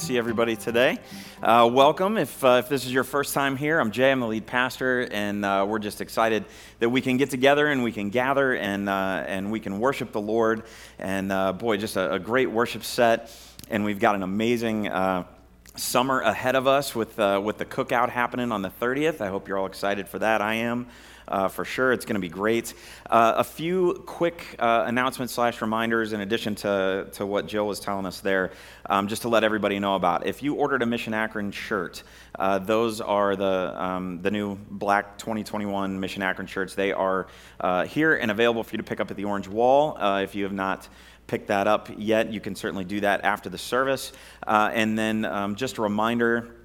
see everybody today. Uh, welcome. If, uh, if this is your first time here, I'm Jay. I'm the lead pastor, and uh, we're just excited that we can get together and we can gather and, uh, and we can worship the Lord. And uh, boy, just a, a, great worship set. And we've got an amazing uh, summer ahead of us with, with the cookout happening on the 30th. I hope you're all excited for that. I am uh, for sure. It's going to be great. Uh, a few quick uh, announcements slash reminders in addition to, to what Jill was telling us there, um, just to let everybody know about. If you ordered a Mission Akron shirt, uh, those are the, um, the new black 2021 Mission Akron shirts. They are uh, here and available for you to pick up at the Orange Wall. Uh, if you have not picked that up yet, you can certainly do that after the service. and then um, just a reminder,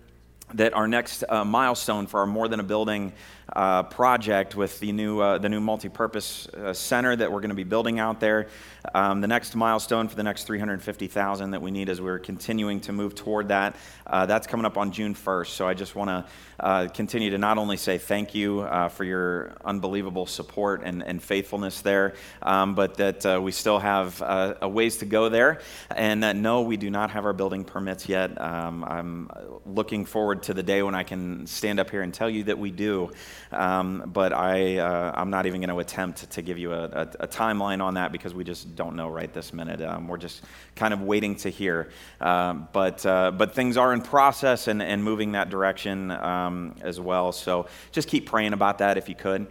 that our next uh, milestone for our More Than a Building uh, project with the new, uh, the new multi-purpose uh, center that we're going to be building out there, um, the next milestone for the next 350,000 that we need as we're continuing to move toward that, uh, that's coming up on June 1st. So I just want to uh, continue to not only say thank you for your unbelievable support and, and faithfulness there, um, but that we still have a ways to go there, and that no, we do not have our building permits yet. Um, I'm looking forward to the day when I can stand up here and tell you that we do. Um, but I, uh, I'm not even going to attempt to give you a, a, a, timeline on that because we just don't know right this minute. Um, we're just kind of waiting to hear. Um, but, uh, but things are in process and, and moving that direction um, as well. So just keep praying about that if you could.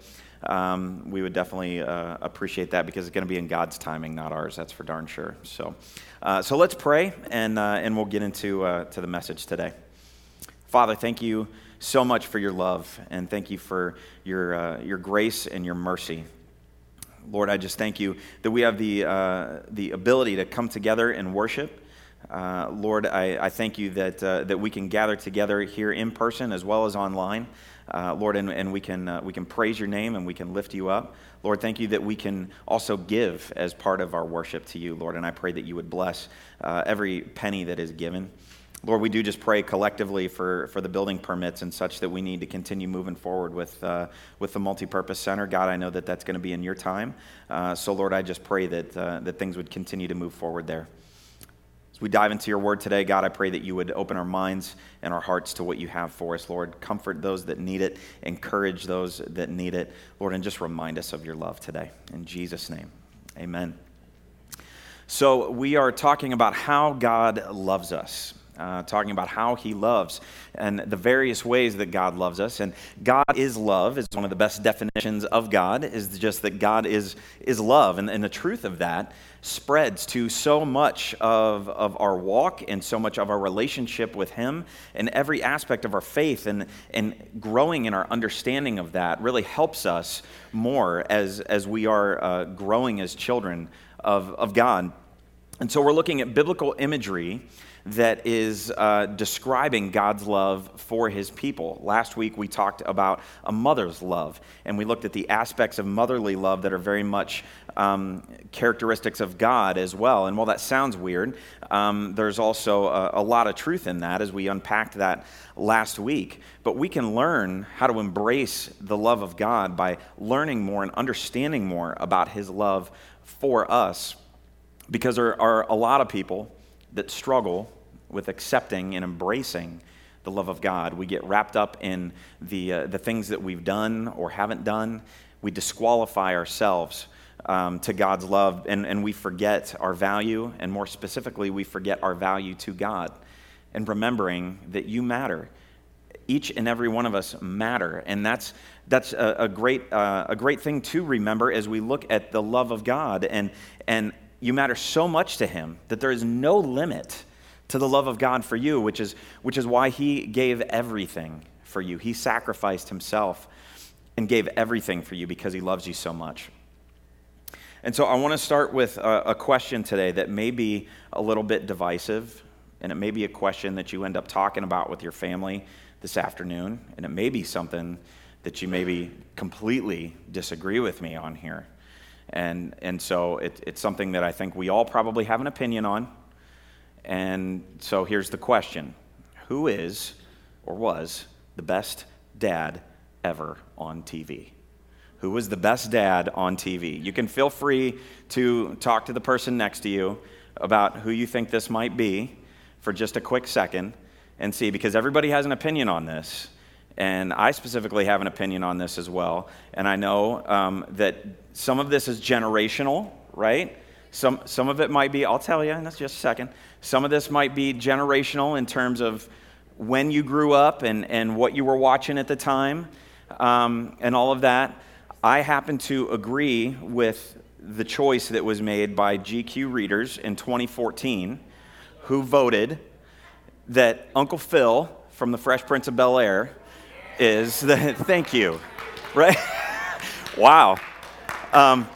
Um, we would definitely uh, appreciate that because it's going to be in God's timing, not ours. That's for darn sure. So, uh, so let's pray and, uh, and we'll get into uh, to the message today. Father, thank you so much for your love and thank you for your, uh, your grace and your mercy. Lord, I just thank you that we have the, uh, the ability to come together and worship. Uh, Lord, I, I, thank you that, uh, that we can gather together here in person as well as online. Uh, Lord, and, and we, can, uh, we can praise your name and we can lift you up. Lord, thank you that we can also give as part of our worship to you, Lord. And I pray that you would bless every penny that is given. Lord, we do just pray collectively for, for the building permits and such that we need to continue moving forward with, uh, with the multipurpose center. God, I know that that's going to be in your time. Uh, so, Lord, I just pray that, uh, that things would continue to move forward there. As we dive into your word today, God, I pray that you would open our minds and our hearts to what you have for us, Lord. Comfort those that need it, encourage those that need it, Lord, and just remind us of your love today. In Jesus' name, amen. So, we are talking about how God loves us uh, talking about how he loves and the various ways that God loves us. And God is love is one of the best definitions of God, is just that God is, is love. And, and the truth of that spreads to so much of, of our walk and so much of our relationship with Him and every aspect of our faith. And, and growing in our understanding of that really helps us more as, as we are uh, growing as children of, of God. And so we're looking at biblical imagery that is uh, describing God's love for his people. Last week we talked about a mother's love, and we looked at the aspects of motherly love that are very much um, characteristics of God as well. And while that sounds weird, um, there's also a, a lot of truth in that as we unpacked that last week. But we can learn how to embrace the love of God by learning more and understanding more about his love for us because there are a lot of people that struggle with accepting and embracing the love of God. We get wrapped up in the, uh, the things that we've done or haven't done. We disqualify ourselves um, to God's love, and, and we forget our value, and more specifically, we forget our value to God. And remembering that you matter. Each and every one of us matter. And that's, that's a, a great, uh, a great thing to remember as we look at the love of God. And, and you matter so much to Him that there is no limit to the love of God for you, which is, which is why He gave everything for you. He sacrificed Himself and gave everything for you because He loves you so much. And so I want to start with a, a, question today that may be a little bit divisive, and it may be a question that you end up talking about with your family this afternoon, and it may be something that you maybe completely disagree with me on here. And, and so it, it's something that I think we all probably have an opinion on. And so here's the question Who is or was the best dad ever on TV? Who was the best dad on TV? You can feel free to talk to the person next to you about who you think this might be. for just a quick second and see, because everybody has an opinion on this. And I specifically have an opinion on this as well. And I know um, that some of this is generational, right? Some, some of it might be, I'll tell you in just a second. Some of this might be generational in terms of when you grew up and, and what you were watching at the time um, and all of that. I happen to agree with the choice that was made by GQ readers in 2014 who voted that Uncle Phil from The Fresh Prince of Bel Air is the, thank you, right? wow. Um,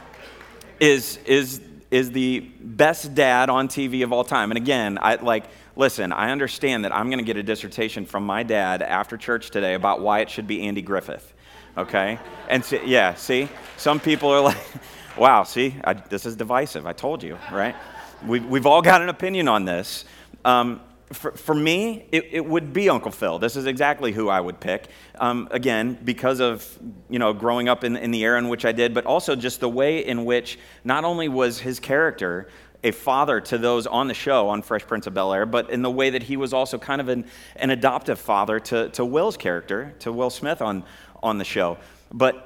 is, is, is the best dad on TV of all time. And again, I like, listen, I understand that I'm going to get a dissertation from my dad after church today about why it should be Andy Griffith. Okay? And so, yeah, see? Some people are like, wow, see, I, this is divisive. I told you, right? We've, we've all got an opinion on this. Um, for, for me, it, it, would be Uncle Phil. This is exactly who I would pick. Um, again, because of you know growing up in, in the era in which I did, but also just the way in which not only was his character a father to those on the show on Fresh Prince of Bel Air, but in the way that he was also kind of an, an adoptive father to, to Will's character, to Will Smith on, on the show. But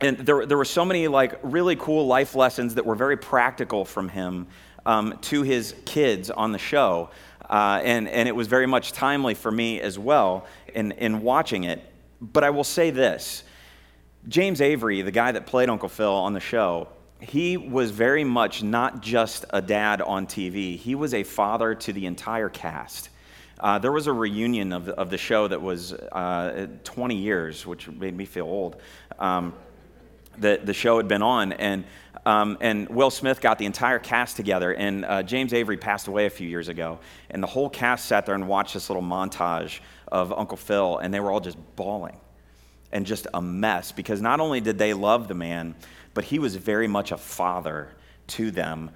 and there, there were so many like really cool life lessons that were very practical from him um, to his kids on the show. Uh, and, and it was very much timely for me as well in, in watching it. But I will say this James Avery, the guy that played Uncle Phil on the show, he was very much not just a dad on TV, he was a father to the entire cast. Uh, there was a reunion of, of the show that was uh, 20 years, which made me feel old. Um, that the show had been on, and um, and Will Smith got the entire cast together, and uh, James Avery passed away a few years ago, and the whole cast sat there and watched this little montage of Uncle Phil, and they were all just bawling, and just a mess because not only did they love the man, but he was very much a father to them,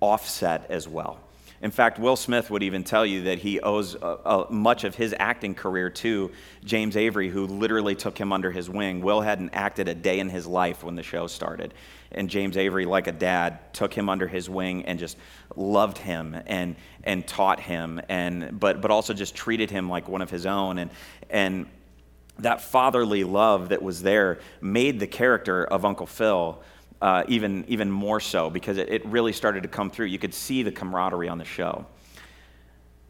offset as well. In fact, Will Smith would even tell you that he owes uh, uh, much of his acting career to James Avery, who literally took him under his wing. Will hadn't acted a day in his life when the show started. And James Avery, like a dad, took him under his wing and just loved him and, and taught him, and, but, but also just treated him like one of his own. And, and that fatherly love that was there made the character of Uncle Phil uh, even, even more so because it, it, really started to come through. You could see the camaraderie on the show.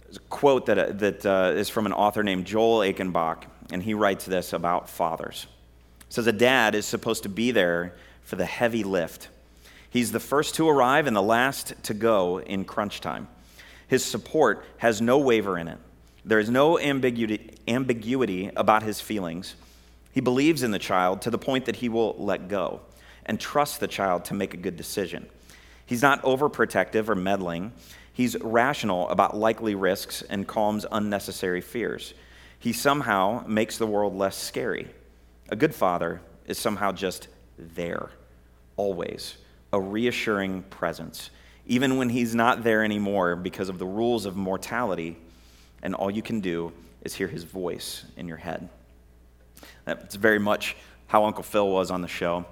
There's a quote that, uh, that uh, is from an author named Joel Achenbach, and he writes this about fathers. Says, A dad is supposed to be there for the heavy lift. He's the first to arrive and the last to go in crunch time. His support has no waver in it. There is no ambiguity, ambiguity about his feelings. He believes in the child to the point that he will let go and trust the child to make a good decision. He's not overprotective or meddling. He's rational about likely risks and calms unnecessary fears. He somehow makes the world less scary. A good father is somehow just there, always, a reassuring presence, even when he's not there anymore because of the rules of mortality, and all you can do is hear his voice in your head. That's very much how Uncle Phil was on the show.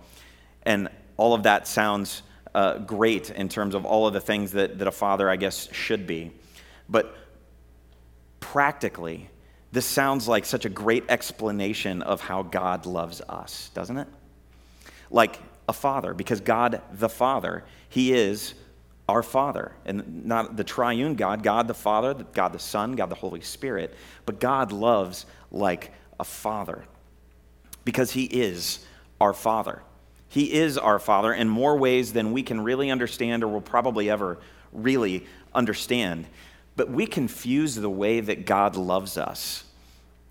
And all of that sounds uh, great in terms of all of the things that, that a father, I guess, should be. But practically, this sounds like such a great explanation of how God loves us, doesn't it? Like a father, because God the Father, He is our Father. And not the triune God, God the Father, God the Son, God the Holy Spirit, but God loves like a father because He is our Father. He is our Father in more ways than we can really understand or will probably ever really understand. But we confuse the way that God loves us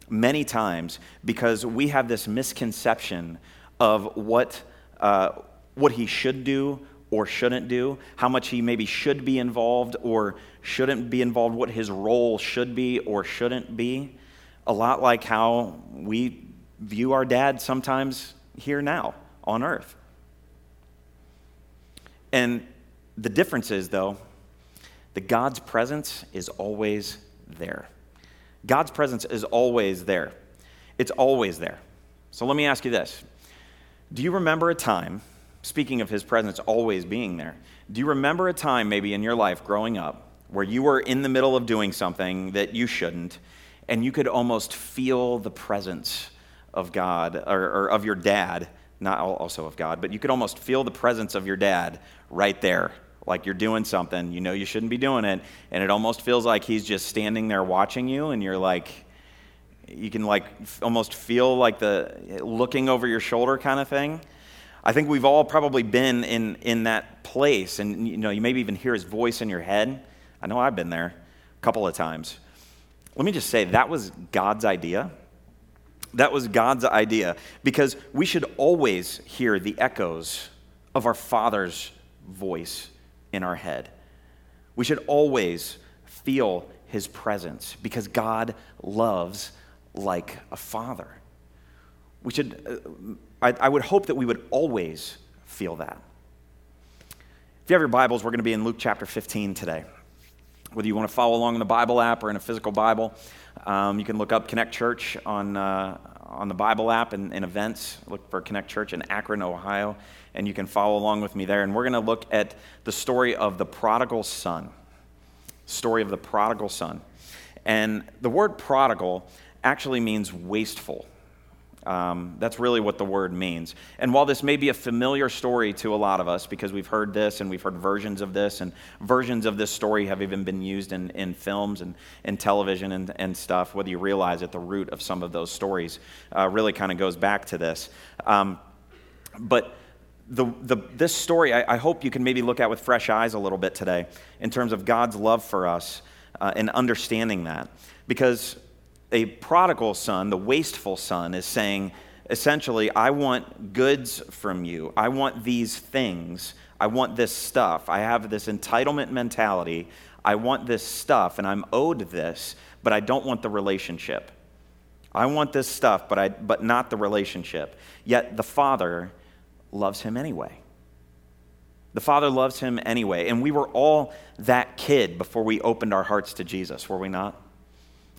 many times because we have this misconception of what, uh, what He should do or shouldn't do, how much He maybe should be involved or shouldn't be involved, what His role should be or shouldn't be. A lot like how we view our dad sometimes here now on earth. And the difference is, though, that God's presence is always there. God's presence is always there. It's always there. So let me ask you this Do you remember a time, speaking of his presence always being there, do you remember a time maybe in your life growing up where you were in the middle of doing something that you shouldn't, and you could almost feel the presence of God or, or of your dad, not also of God, but you could almost feel the presence of your dad right there. Like you're doing something, you know you shouldn't be doing it, and it almost feels like he's just standing there watching you, and you're like, you can like almost feel like the looking over your shoulder kind of thing. I think we've all probably been in, in that place, and you know, you maybe even hear his voice in your head. I know I've been there a couple of times. Let me just say that was God's idea. That was God's idea because we should always hear the echoes of our Father's voice in our head. We should always feel his presence because God loves like a father. We should, uh, I, I would hope that we would always feel that. If you have your Bibles, we're going to be in Luke chapter 15 today. Whether you want to follow along in the Bible app or in a physical Bible, um, you can look up Connect Church on, uh, on the Bible app and, and, events. Look for Connect Church in Akron, Ohio, and you can follow along with me there. And we're going to look at the story of the prodigal son. Story of the prodigal son. And the word prodigal actually means wasteful. Um, that's really what the word means. And while this may be a familiar story to a lot of us because we've heard this and we've heard versions of this, and versions of this story have even been used in, in films and in television and, and stuff, whether you realize that the root of some of those stories uh, really kind of goes back to this. Um, but the, the, this story, I, I, hope you can maybe look at with fresh eyes a little bit today in terms of God's love for us uh, and understanding that. Because a prodigal son, the wasteful son, is saying, essentially, I want goods from you. I want these things. I want this stuff. I have this entitlement mentality. I want this stuff, and I'm owed this, but I don't want the relationship. I want this stuff, but, I, but not the relationship. Yet the father loves him anyway. The Father loves him anyway. And we were all that kid before we opened our hearts to Jesus, were we not?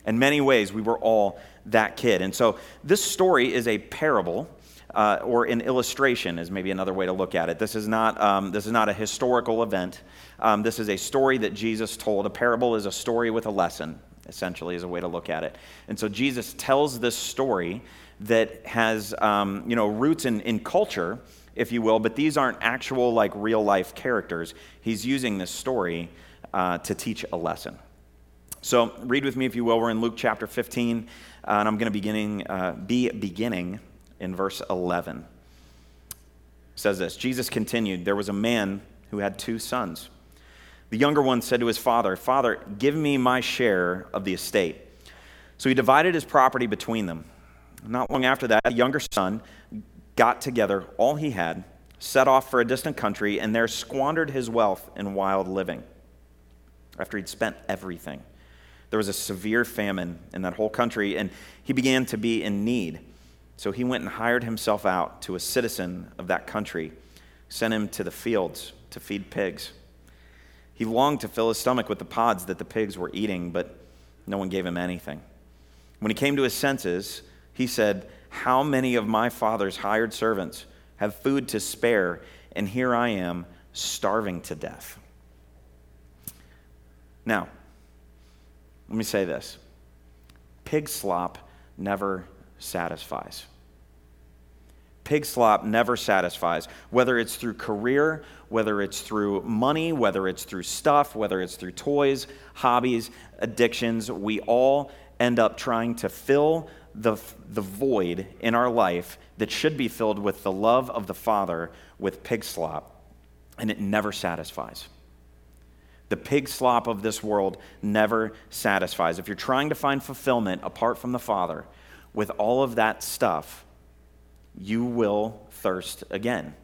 In many ways, we were all that kid. And so this story is a parable. Uh, or an illustration is maybe another way to look at it. This is not, um, this is not a historical event. Um, this is a story that Jesus told. A parable is a story with a lesson, essentially, is a way to look at it. And so Jesus tells this story that has um, you know, roots in, in culture, if you will, but these aren't actual, like, real life characters. He's using this story uh, to teach a lesson. So read with me, if you will. We're in Luke chapter 15, uh, and I'm going to beginning, uh, be beginning in verse 11. It says this Jesus continued, There was a man who had two sons. The younger one said to his father, Father, give me my share of the estate. So he divided his property between them. Not long after that, the younger son got together all he had, set off for a distant country, and there squandered his wealth in wild living after he'd spent everything. There was a severe famine in that whole country, and he began to be in need. So he went and hired himself out to a citizen of that country, sent him to the fields to feed pigs. He longed to fill his stomach with the pods that the pigs were eating, but no one gave him anything. When he came to his senses, he said, How many of my father's hired servants have food to spare, and here I am starving to death? Now, let me say this pig slop never satisfies. Pig slop never satisfies, whether it's through career, whether it's through money, whether it's through stuff, whether it's through toys, hobbies, addictions. We all end up trying to fill the, the void in our life that should be filled with the love of the Father with pig slop, and it never satisfies. The pig slop of this world never satisfies. If you're trying to find fulfillment apart from the Father with all of that stuff, you will thirst again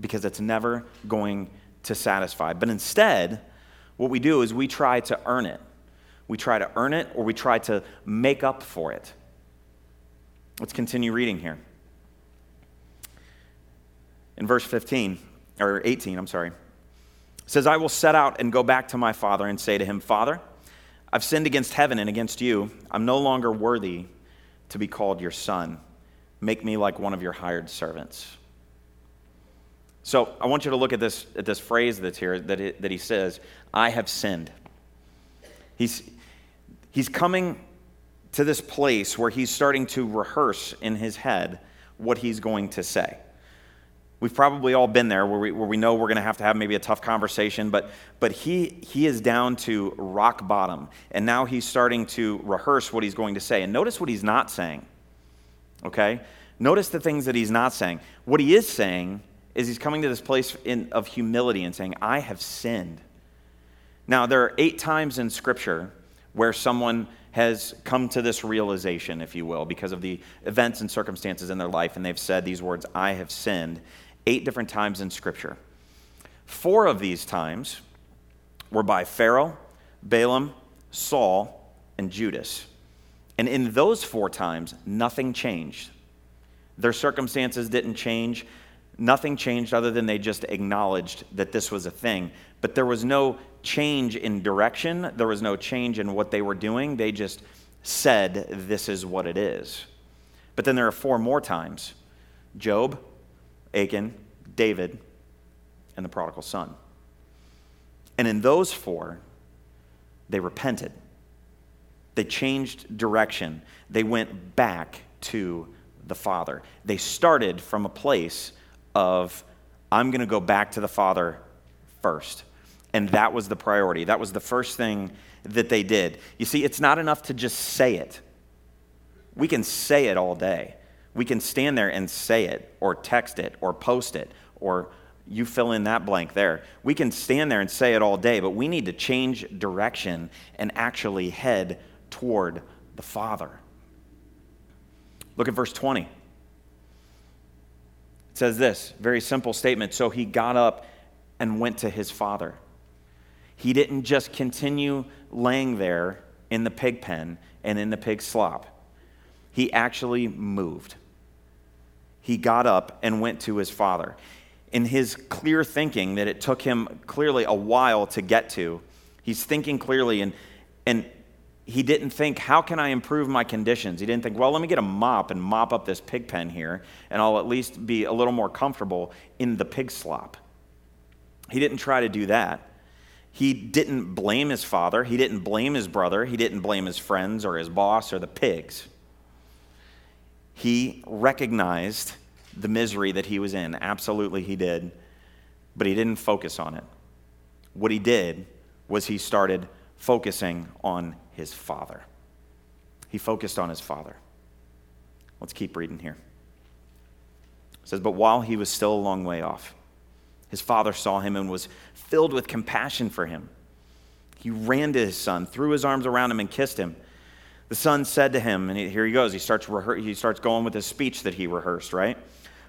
because it's never going to satisfy. But instead, what we do is we try to earn it. We try to earn it or we try to make up for it. Let's continue reading here. In verse 15, or 18, I'm sorry says, I will set out and go back to my father and say to him, Father, I've sinned against heaven and against you. I'm no longer worthy to be called your son. Make me like one of your hired servants. So I want you to look at this, at this phrase that's here that, it, that he says, I have sinned. He's, he's coming to this place where he's starting to rehearse in his head what he's going to say. We've probably all been there where we, where we know we're going to have to have maybe a tough conversation, but, but he, he is down to rock bottom. And now he's starting to rehearse what he's going to say. And notice what he's not saying. Okay? Notice the things that he's not saying. What he is saying is he's coming to this place in, of humility and saying, I have sinned. Now, there are eight times in Scripture where someone has come to this realization, if you will, because of the events and circumstances in their life, and they've said these words, I have sinned eight different times in Scripture. Four of these times were by Pharaoh, Balaam, Saul, and Judas. And in those four times, nothing changed. Their circumstances didn't change. Nothing changed other than they just acknowledged that this was a thing. But there was no change in direction, there was no change in what they were doing. They just said, This is what it is. But then there are four more times Job, Achan, David, and the prodigal son. And in those four, they repented. They changed direction. They went back to the Father. They started from a place of, I'm going to go back to the Father first. And that was the priority. That was the first thing that they did. You see, it's not enough to just say it. We can say it all day. We can stand there and say it, or text it, or post it, or you fill in that blank there. We can stand there and say it all day, but we need to change direction and actually head toward the Father. Look at verse 20. It says this very simple statement. So he got up and went to his father. He didn't just continue laying there in the pig pen and in the pig slop, he actually moved he got up and went to his father. In his clear thinking that it took him clearly a while to get to, he's thinking clearly and, and he didn't think, how can I improve my conditions? He didn't think, well, let me get a mop and mop up this pig pen here, and I'll at least be a little more comfortable in the pig slop. He didn't try to do that. He didn't blame his father. He didn't blame his brother. He didn't blame his friends or his boss or the pigs he recognized the misery that he was in. Absolutely, he did. But he didn't focus on it. What he did was he started focusing on his father. He focused on his father. Let's keep reading here. It says, But while he was still a long way off, his father saw him and was filled with compassion for him. He ran to his son, threw his arms around him, and kissed him. The son said to him, and here he goes, he starts, rehe- he starts going with his speech that he rehearsed, right?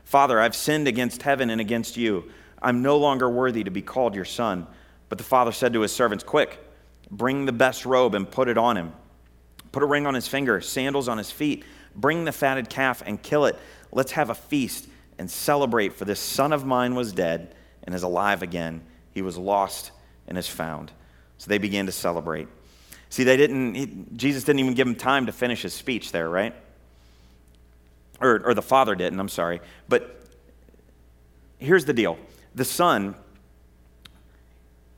Father, I've sinned against heaven and against you. I'm no longer worthy to be called your son. But the father said to his servants, Quick, bring the best robe and put it on him. Put a ring on his finger, sandals on his feet. Bring the fatted calf and kill it. Let's have a feast and celebrate, for this son of mine was dead and is alive again. He was lost and is found. So they began to celebrate. See, they didn't, he, Jesus didn't even give him time to finish his speech there, right? Or, or the father didn't, I'm sorry. But here's the deal the son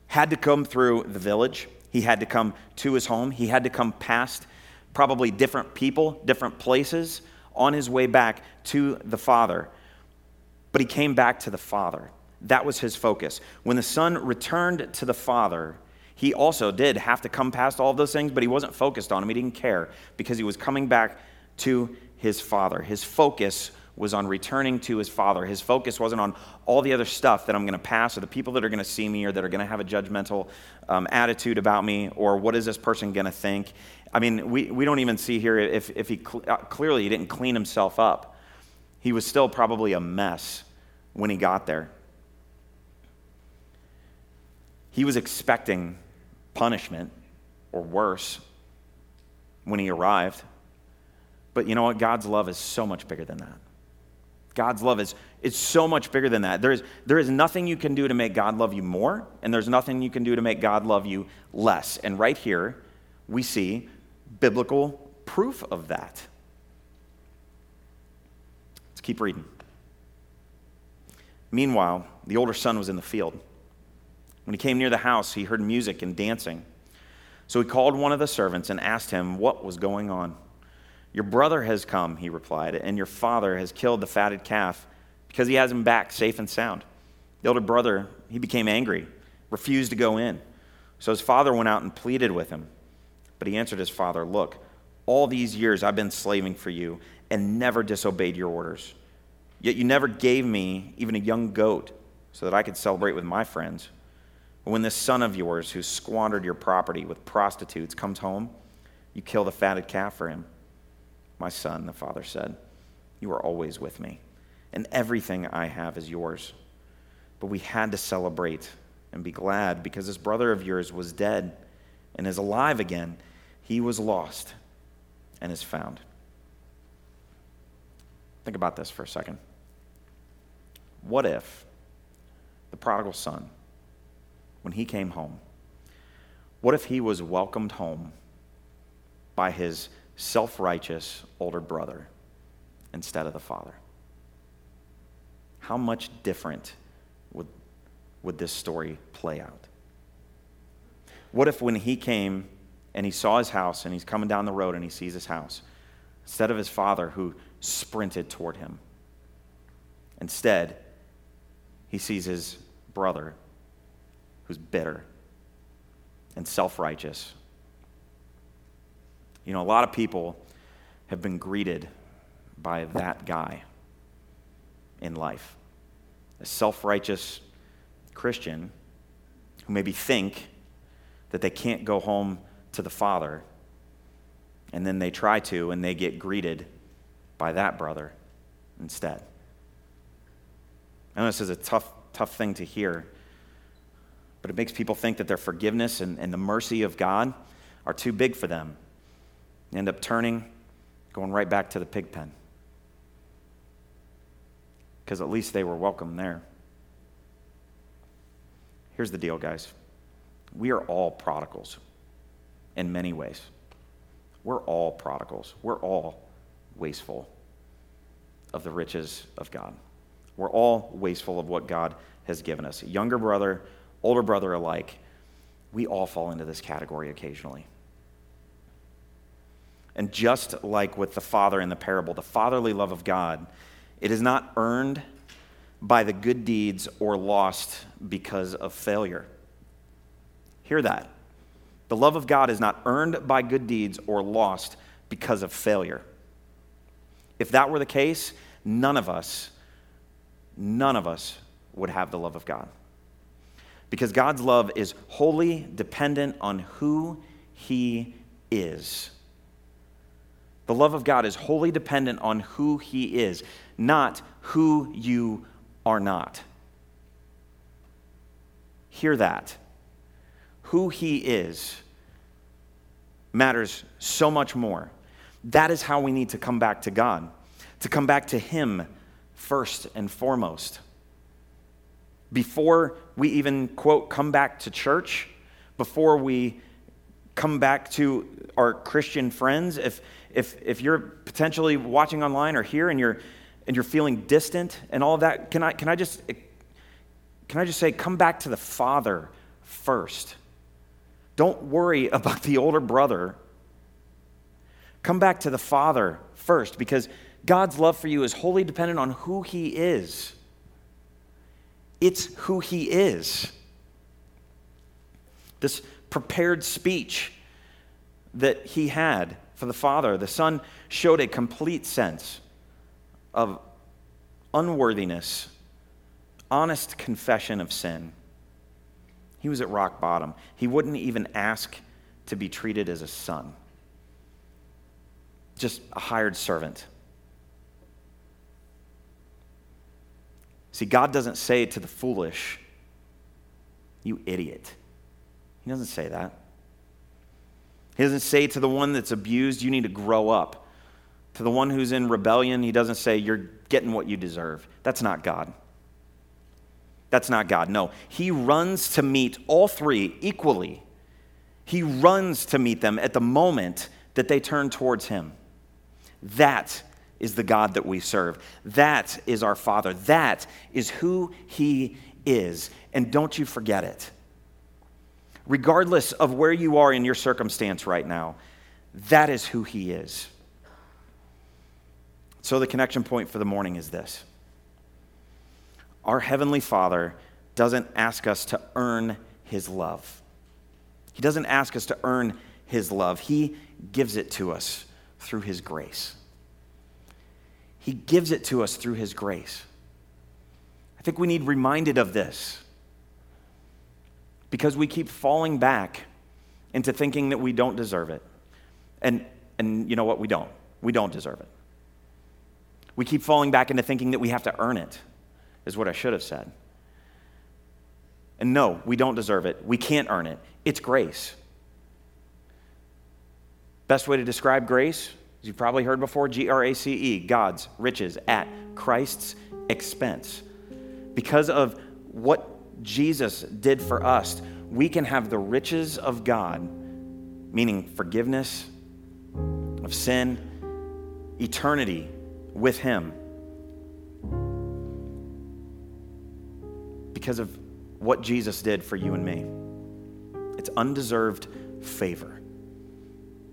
had to come through the village, he had to come to his home, he had to come past probably different people, different places on his way back to the father. But he came back to the father. That was his focus. When the son returned to the father, he also did have to come past all of those things, but he wasn't focused on them. He didn't care because he was coming back to his father. His focus was on returning to his father. His focus wasn't on all the other stuff that I'm going to pass or the people that are going to see me or that are going to have a judgmental um, attitude about me or what is this person going to think. I mean, we, we don't even see here if, if he cl- uh, clearly he didn't clean himself up. He was still probably a mess when he got there. He was expecting punishment or worse when he arrived. But you know what? God's love is so much bigger than that. God's love is, is so much bigger than that. There is, there is nothing you can do to make God love you more, and there's nothing you can do to make God love you less. And right here, we see biblical proof of that. Let's keep reading. Meanwhile, the older son was in the field. When he came near the house, he heard music and dancing. So he called one of the servants and asked him what was going on. Your brother has come, he replied, and your father has killed the fatted calf because he has him back safe and sound. The older brother, he became angry, refused to go in. So his father went out and pleaded with him. But he answered his father, Look, all these years I've been slaving for you and never disobeyed your orders. Yet you never gave me even a young goat so that I could celebrate with my friends. When this son of yours, who squandered your property with prostitutes, comes home, you kill the fatted calf for him. My son, the father said, You are always with me, and everything I have is yours. But we had to celebrate and be glad because this brother of yours was dead and is alive again. He was lost and is found. Think about this for a second. What if the prodigal son, when he came home, what if he was welcomed home by his self righteous older brother instead of the father? How much different would, would this story play out? What if when he came and he saw his house and he's coming down the road and he sees his house, instead of his father who sprinted toward him, instead, he sees his brother who's bitter and self righteous you know, a lot of people have been greeted by that guy in life. A self righteous Christian who maybe think that they can't go home to the Father, and then they try to, and they get greeted by that brother instead. I know this is a tough, tough thing to hear, but it makes people think that their forgiveness and, and the mercy of God are too big for them end up turning, going right back to the pig pen. Because at least they were welcome there. Here's the deal, guys. We are all prodigals in many ways. We're all prodigals. We're all wasteful of the riches of God. We're all wasteful of what God has given us. Younger brother, older brother alike, we all fall into this category occasionally. And just like with the father in the parable, the fatherly love of God, it is not earned by the good deeds or lost because of failure. Hear that. The love of God is not earned by good deeds or lost because of failure. If that were the case, none of us, none of us would have the love of God. Because God's love is wholly dependent on who He is. The love of God is wholly dependent on who He is, not who you are not. Hear that. Who He is matters so much more. That is how we need to come back to God, to come back to Him first and foremost. Before we even, quote, come back to church, before we come back to our Christian friends, if, if, if you're potentially watching online or here and you're, and you're feeling distant and all of that, can I, can, I just, can I just say, come back to the Father first? Don't worry about the older brother. Come back to the Father first because God's love for you is wholly dependent on who He is. It's who He is. This prepared speech that He had for the Father. The Son showed a complete sense of unworthiness, honest confession of sin. He was at rock bottom. He wouldn't even ask to be treated as a son, just a hired servant. See, God doesn't say to the foolish, You idiot. He doesn't say that. He doesn't say to the one that's abused, you need to grow up. To the one who's in rebellion, he doesn't say, you're getting what you deserve. That's not God. That's not God. No. He runs to meet all three equally. He runs to meet them at the moment that they turn towards him. That is the God that we serve. That is our Father. That is who He is. And don't you forget it. Regardless of where you are in your circumstance right now, that is who He is. So, the connection point for the morning is this Our Heavenly Father doesn't ask us to earn His love. He doesn't ask us to earn His love, He gives it to us through His grace. He gives it to us through His grace. I think we need reminded of this because we keep falling back into thinking that we don't deserve it. And, and you know what? We don't. We don't deserve it. We keep falling back into thinking that we have to earn it, is what I should have said. And no, we don't deserve it. We can't earn it. It's grace. Best way to describe grace, as you've probably heard before, G R A C E, God's riches at Christ's expense. Because of what Jesus did for us, we can have the riches of God, meaning forgiveness of sin, eternity with Him. Because of what Jesus did for you and me. It's undeserved favor.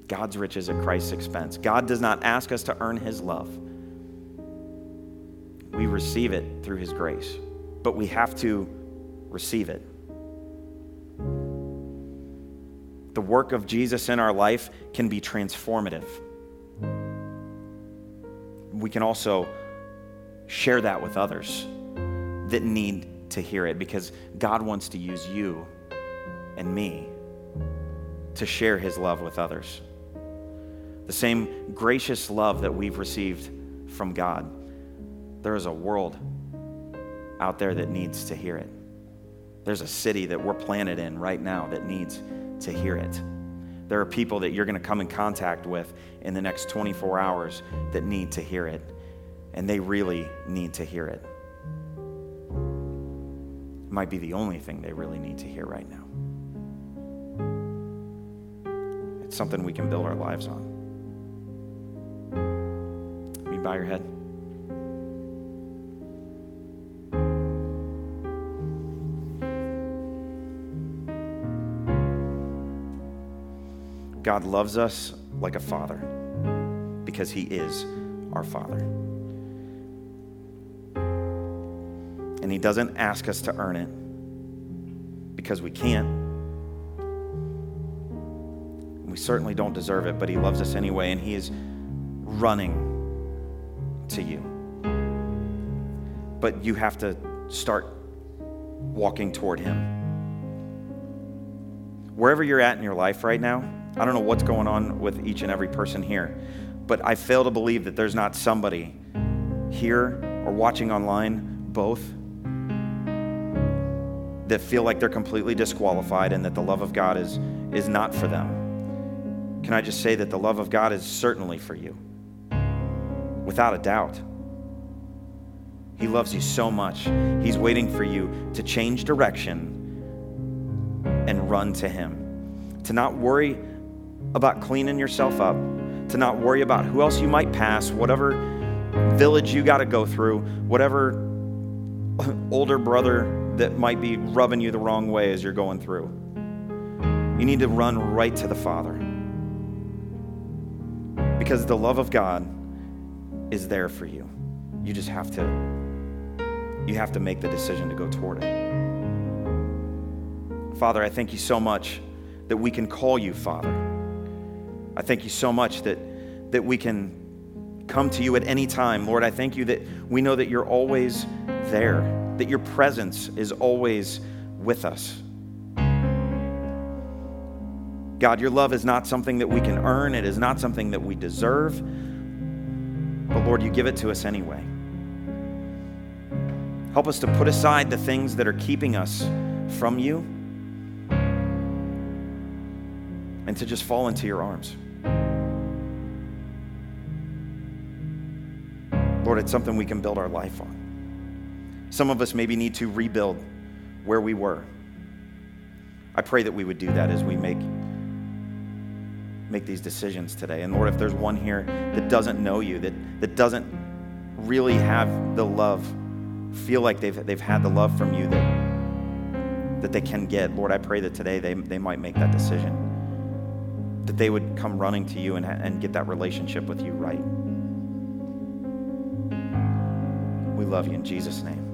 God's riches at Christ's expense. God does not ask us to earn His love. We receive it through His grace, but we have to receive it. The work of Jesus in our life can be transformative. We can also share that with others that need to hear it because God wants to use you and me to share his love with others. The same gracious love that we've received from God. There is a world out there that needs to hear it. There's a city that we're planted in right now that needs to hear it. There are people that you're going to come in contact with in the next 24 hours that need to hear it, and they really need to hear it. It might be the only thing they really need to hear right now. It's something we can build our lives on. Bow your head? God loves us like a father because he is our father. And he doesn't ask us to earn it because we can't. We certainly don't deserve it, but he loves us anyway, and he is running to you. But you have to start walking toward him. Wherever you're at in your life right now, I don't know what's going on with each and every person here, but I fail to believe that there's not somebody here or watching online, both, that feel like they're completely disqualified and that the love of God is, is not for them. Can I just say that the love of God is certainly for you? Without a doubt. He loves you so much. He's waiting for you to change direction and run to Him. To not worry about cleaning yourself up, to not worry about who else you might pass, whatever village you got to go through, whatever older brother that might be rubbing you the wrong way as you're going through. You need to run right to the Father. Because the love of God is there for you. You just have to you have to make the decision to go toward it. Father, I thank you so much that we can call you Father. I thank you so much that, that we can come to you at any time. Lord, I thank you that we know that you're always there, that your presence is always with us. God, your love is not something that we can earn, it is not something that we deserve. But Lord, you give it to us anyway. Help us to put aside the things that are keeping us from you and to just fall into your arms. Lord, it's something we can build our life on. Some of us maybe need to rebuild where we were. I pray that we would do that as we make make these decisions today. And Lord, if there's one here that doesn't know you, that, that doesn't really have the love, feel like they've, they've had the love from you that, that they can get, Lord, I pray that today they, they might make that decision. That they would come running to you and, and get that relationship with you right. We love you in Jesus' name.